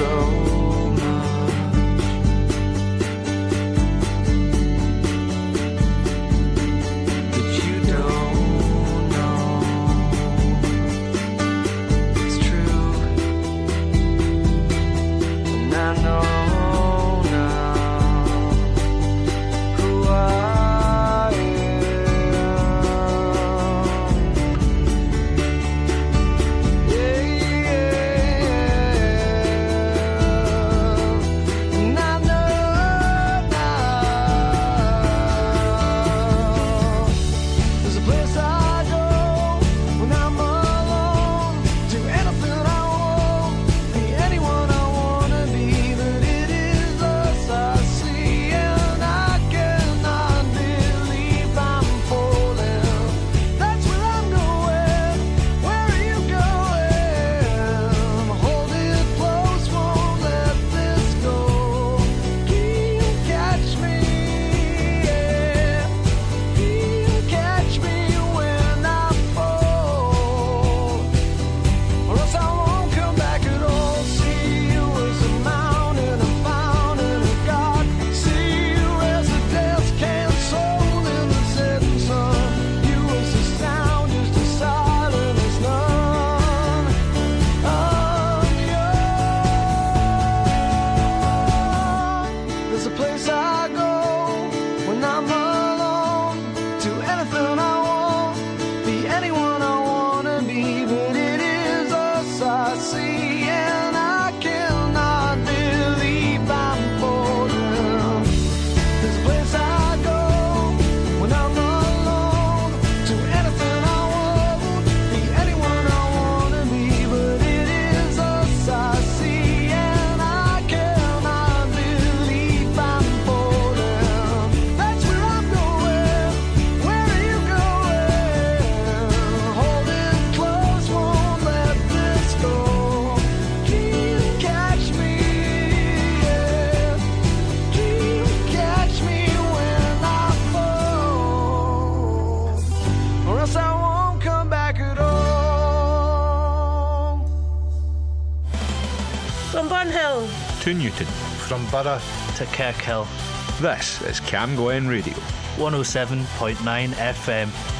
so butter to Kirkhill. This is Cam Glen Radio. 107.9 FM.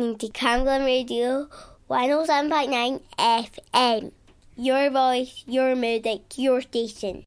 listening to Camglen Radio 107.9 FM. Your voice, your music, your station.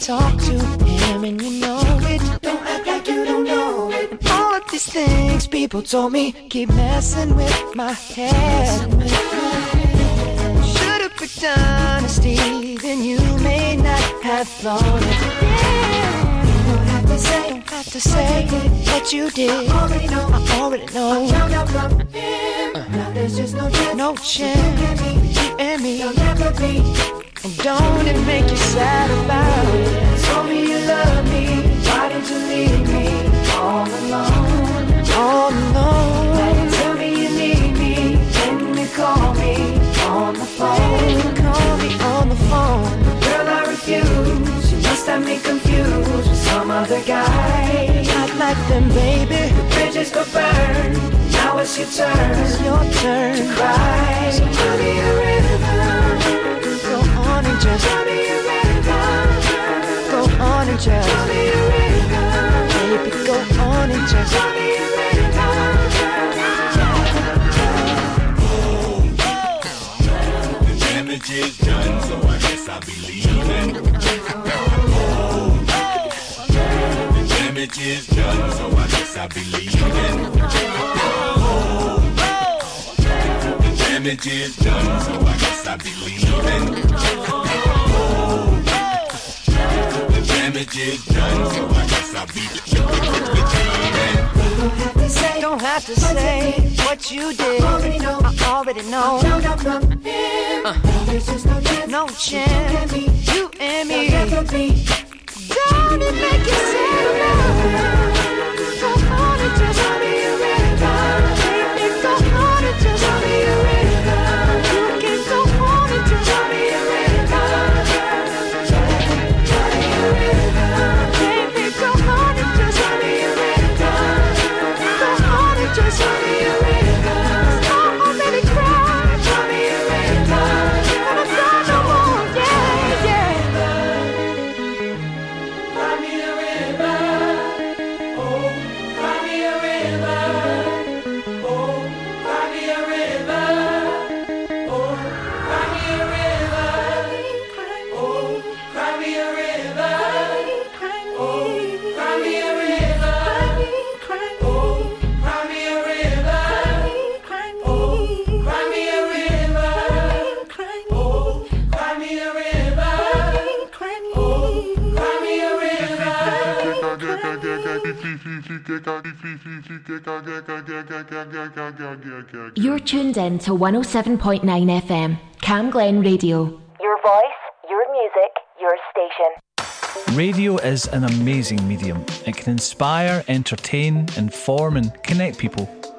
Talk to him and you know it. Don't act like you don't know it. And all of these things people told me keep messing with my head. Should've picked honesty, then you may not have thought it. Yeah. Don't have to say, don't have to say what you did. I already know. I already know. I found out from him. Uh-huh. Now there's just no chance. No chance. You and me. There'll never be. Don't it make you sad about it? Told me you love me. Why did you leave me all alone? All alone. You tell me you need me. Then you call me on the phone. Call me on the phone. Girl, I refuse. You must have me confused with some other guy. Not like them, baby. The bridges go burn. Now it's your turn. It's your turn to cry. So me a river. And just. Go on and just. Baby, go on and just river. The damage is done, so I guess I'll be leaving. The damage is done, so I guess I'll. Damage is done, so I guess I'll be leaving. The damage is done, so I guess I'll be leaving. Don't have to say what you did. I already know. I already. Uh, no chance. You and me. Don't it make you sad about it? Go on and just tell me a river. Baby, go on and just tell me a river. You're tuned in to 107.9 FM, Cam Glen Radio. Your voice, your music, your station. Radio is an amazing medium. It can inspire, entertain, inform, and connect people.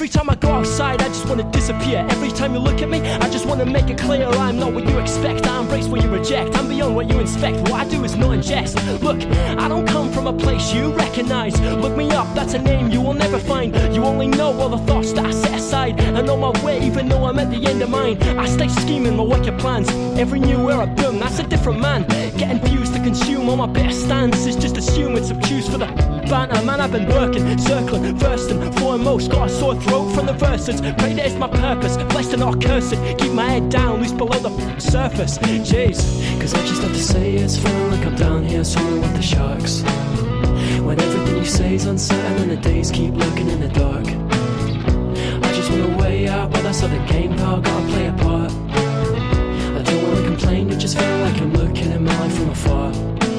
Every time I go outside, I just wanna disappear. Every time you look at me, I just wanna make it clear I'm not what you expect. I embrace what you reject. I'm beyond what you inspect. What I do is not in jest. Look, I don't come from a place you recognize. Look me up, that's a name you will never find. You only know all the thoughts that I set aside. And on my way, even though I'm at the end of mine, I stay scheming my wicked plans. Every new era, boom, that's a different man. Getting views to consume all my best stance is just assume it's obtuse for the banter. Man, I've been working, circling, first and foremost. Got a sore throat from the verses. Pray that it's my purpose. Blessed and not cursed. Keep my head down, loose below the surface. Jeez. Cause I just have to say it's feeling like I'm down here swimming with the sharks. When everything you say is uncertain and the days keep lurking in the dark. I just want a way out, but that's how the game, pal. Gotta play a part. I don't wanna complain, it just feel like I'm looking at my life from afar.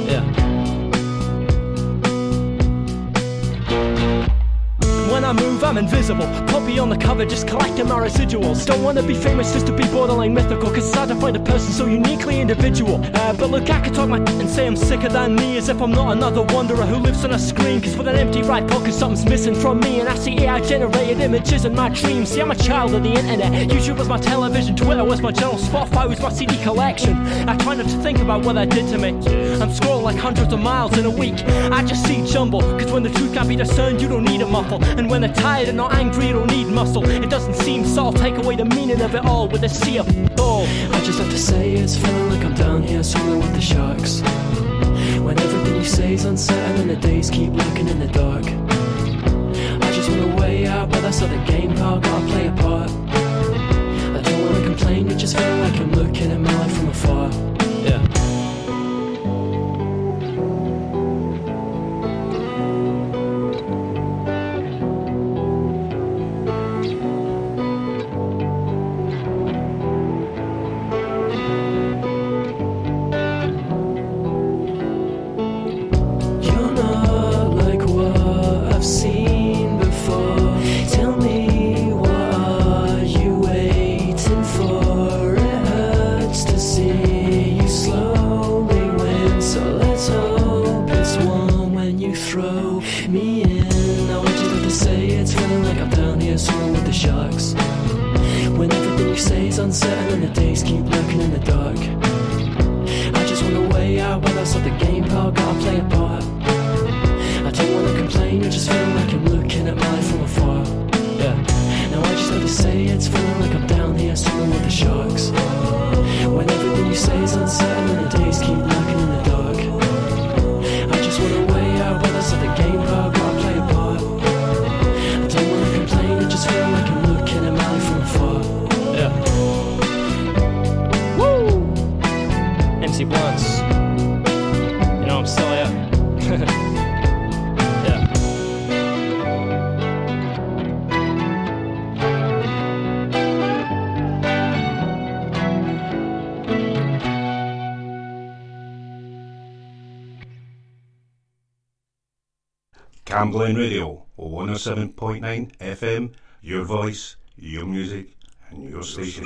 I move, I'm invisible. Poppy on the cover, just collecting my residuals. Don't wanna be famous just to be borderline mythical, cause it's hard to find a person so uniquely individual. Uh, but look, I could talk my and say I'm sicker than me, as if I'm not another wanderer who lives on a screen. Cause with an empty right pocket, something's missing from me, and I see AI generated images in my dreams. See, I'm a child of the internet. YouTube was my television, Twitter was my channel, Spotify was my CD collection. I try not to think about what that did to me. I'm scrolling like hundreds of miles in a week. I just see jumble, cause when the truth can't be discerned, you don't need a muffle. And when they're tired and not angry, don't need muscle. It doesn't seem soft, take away the meaning of it all with a sea of all. I just have to say it's feeling like I'm down here swimming with the sharks. When everything you say is uncertain and the days keep lurking in the dark. I just want a way out, but that's how the game, pal. Gotta play a part. I don't wanna complain, it just feel like I'm looking at my life from afar. Glen Radio, 107.9 FM, your voice, your music, and your station.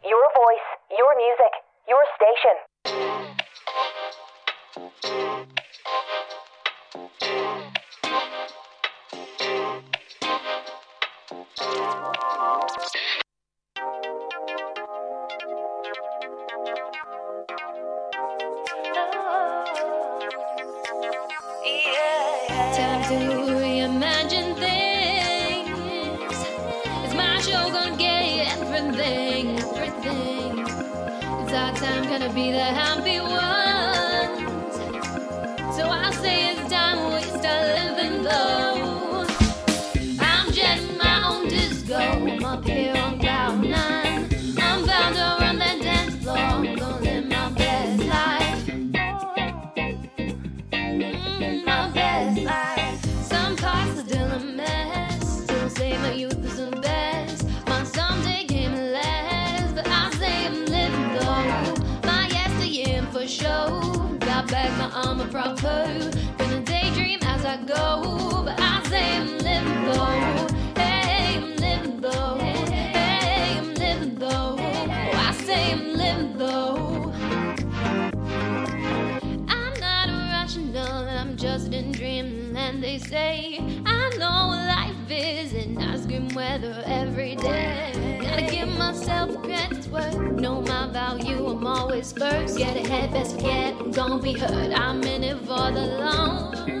apropos. Gonna daydream as I go, but I say I'm living low. Hey, I'm living low. Hey, I'm living low. I say I'm living low. I'm not irrational, I'm just in dreamland. They say I know life is in ice cream weather every day myself worth. Know my value, I'm always first. Get ahead, best get, don't gonna be hurt. I'm in it for the long.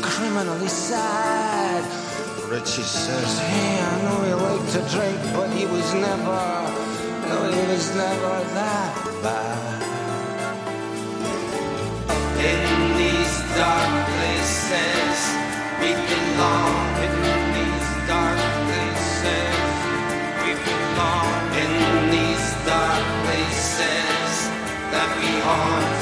criminally sad. Richie says, Hey, I know he liked to drink, but he was never, no, he was never that bad. In these dark places, we belong. In these dark places, we belong. In these dark places that we haunt.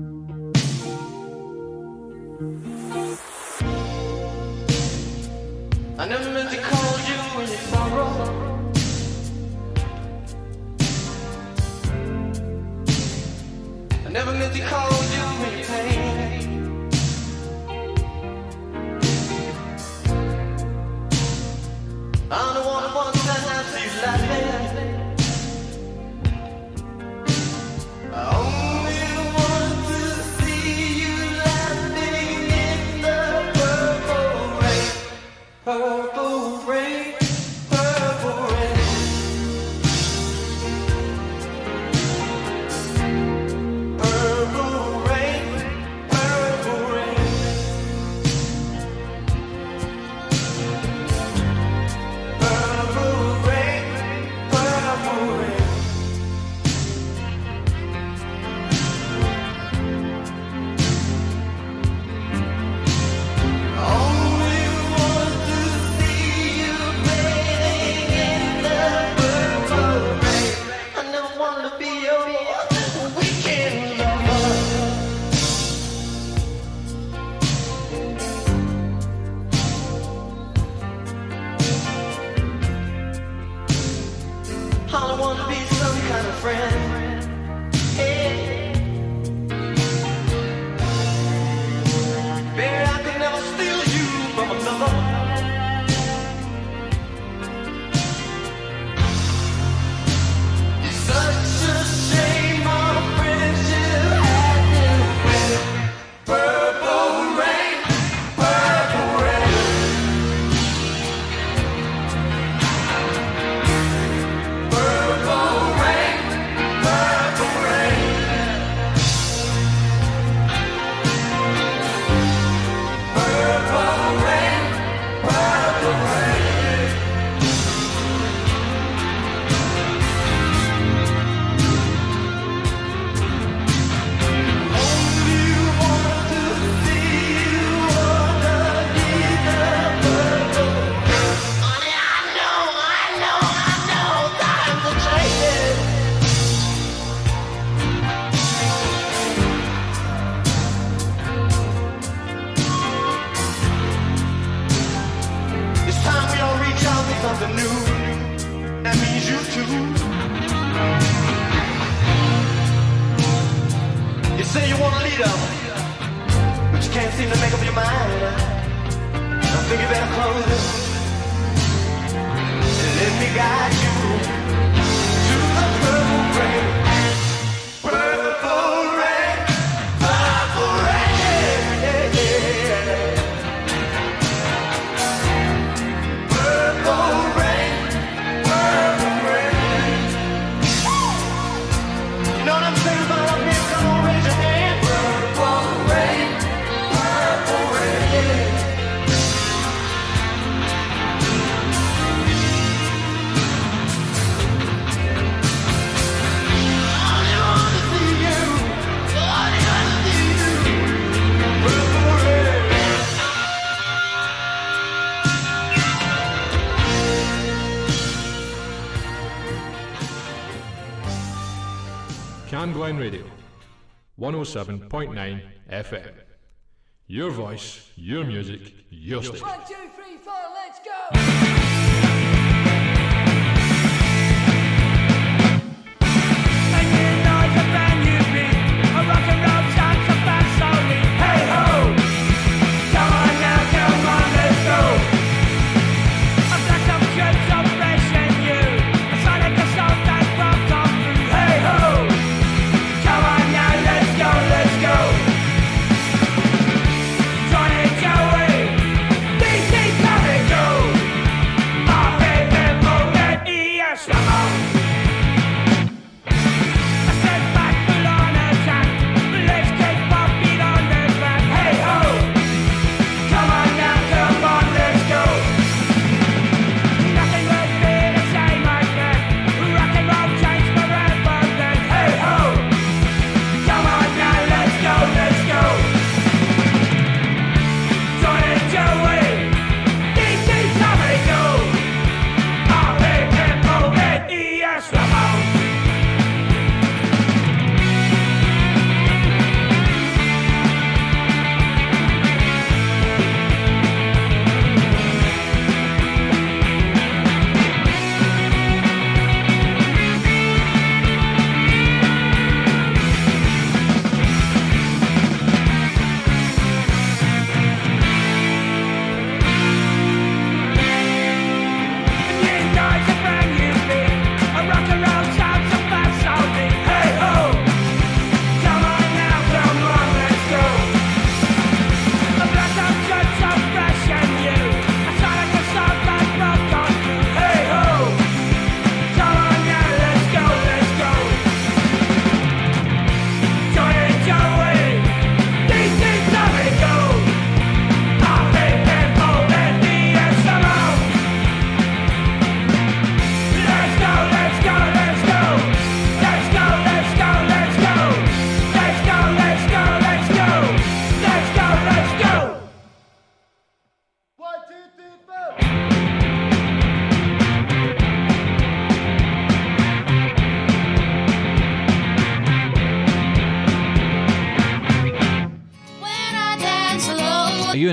Never meant to cause you any pain. I don't wanna 107.9 FM. Your voice, your music, your station. One, two, three, four, let's go!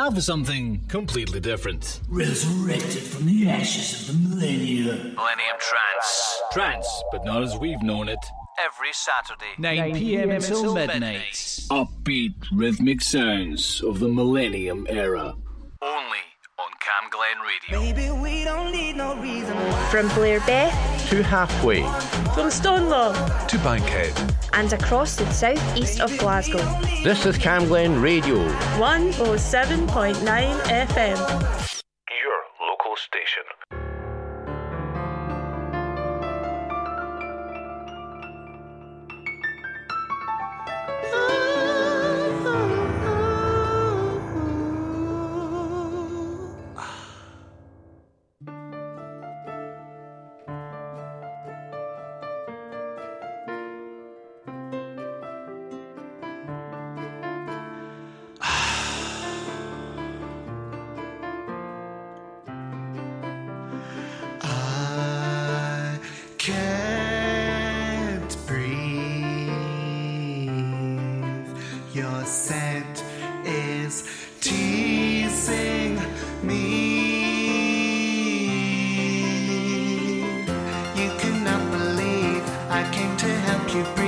now for something completely different. Resurrected from the ashes of the millennium. Millennium Trance. Trance, but not as we've known it. Every Saturday, 9 p.m. until midnight. Upbeat rhythmic sounds of the millennium era. Only on Cam Glen Radio. Baby, we don't need no reason From Blair Beth To halfway. From Stonelaw To Bankhead. and across the southeast of Glasgow. This is Cam Glen Radio. 107.9 FM. Your local station. Oh, to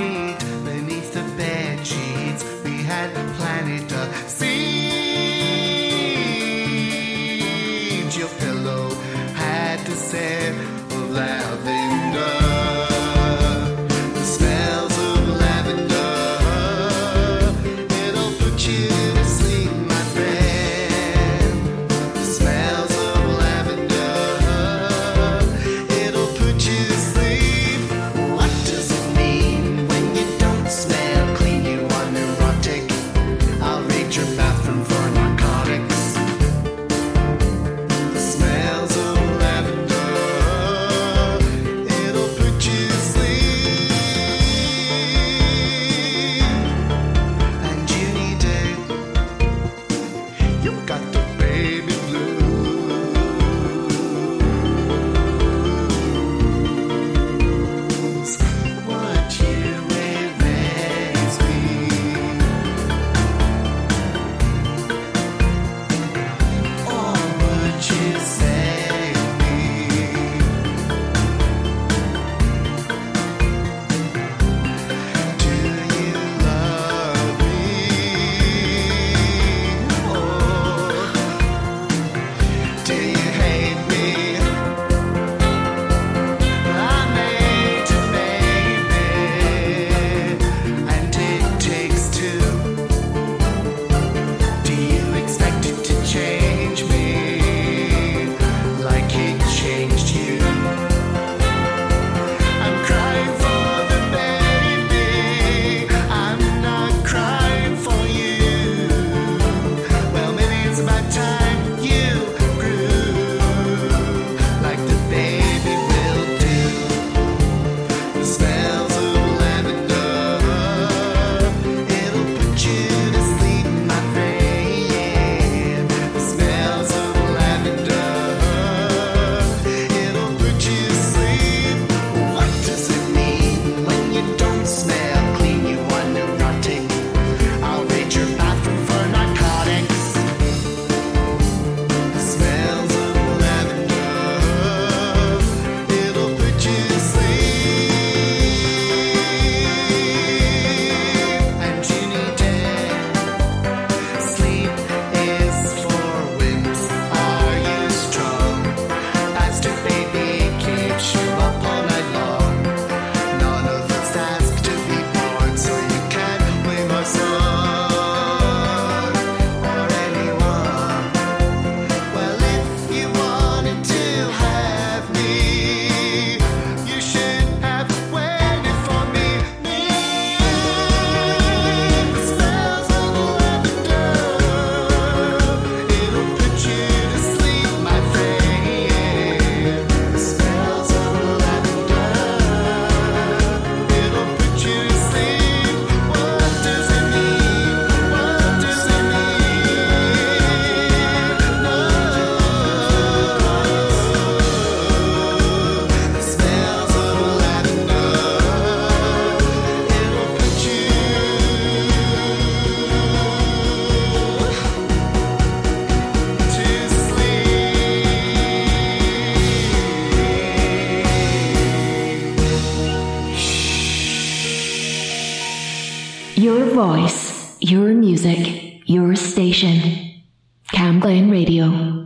voice, your music, your station. Cam Glen Radio.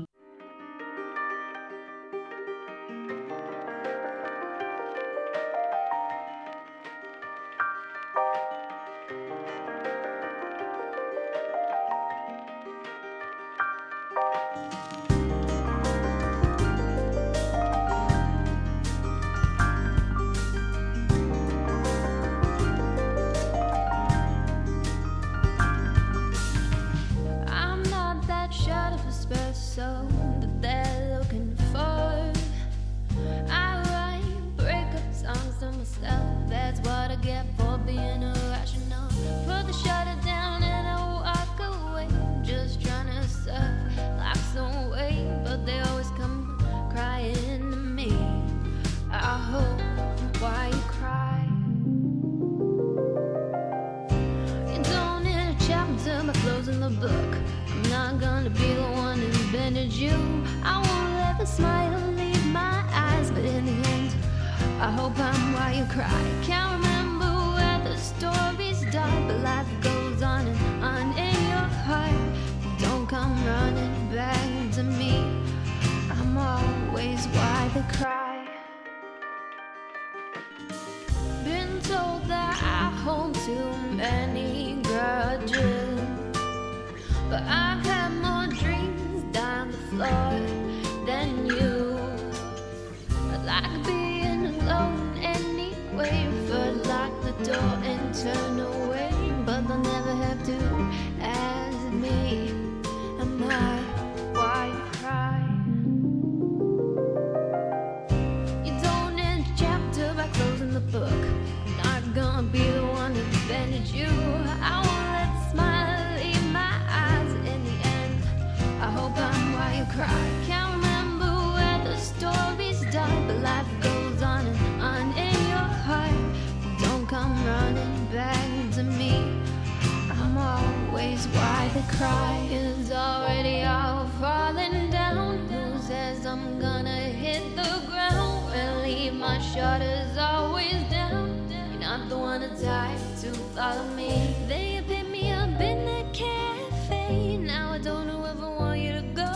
Cry. Is already all falling down. Who says I'm gonna hit the ground? Well, leave my shutters always down. You're not the one to die to follow me. They pick me up in the cafe. Now I don't know if I want you to go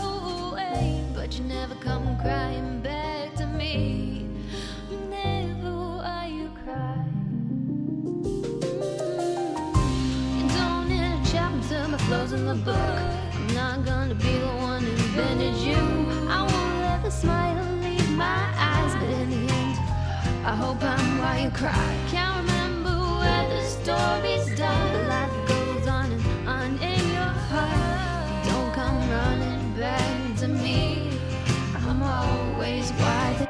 away, but you never come crying closing the book. I'm not gonna be the one who invented you. I won't let the smile leave my eyes, but in the end, I hope I'm why you cry. Can't remember where the story start, but life goes on and on in your heart. Don't come running back to me. I'm always why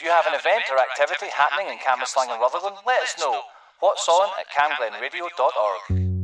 If you have an event or activity happening in Cambuslang and Rutherglen, let us know. What's on at camglenradio.org.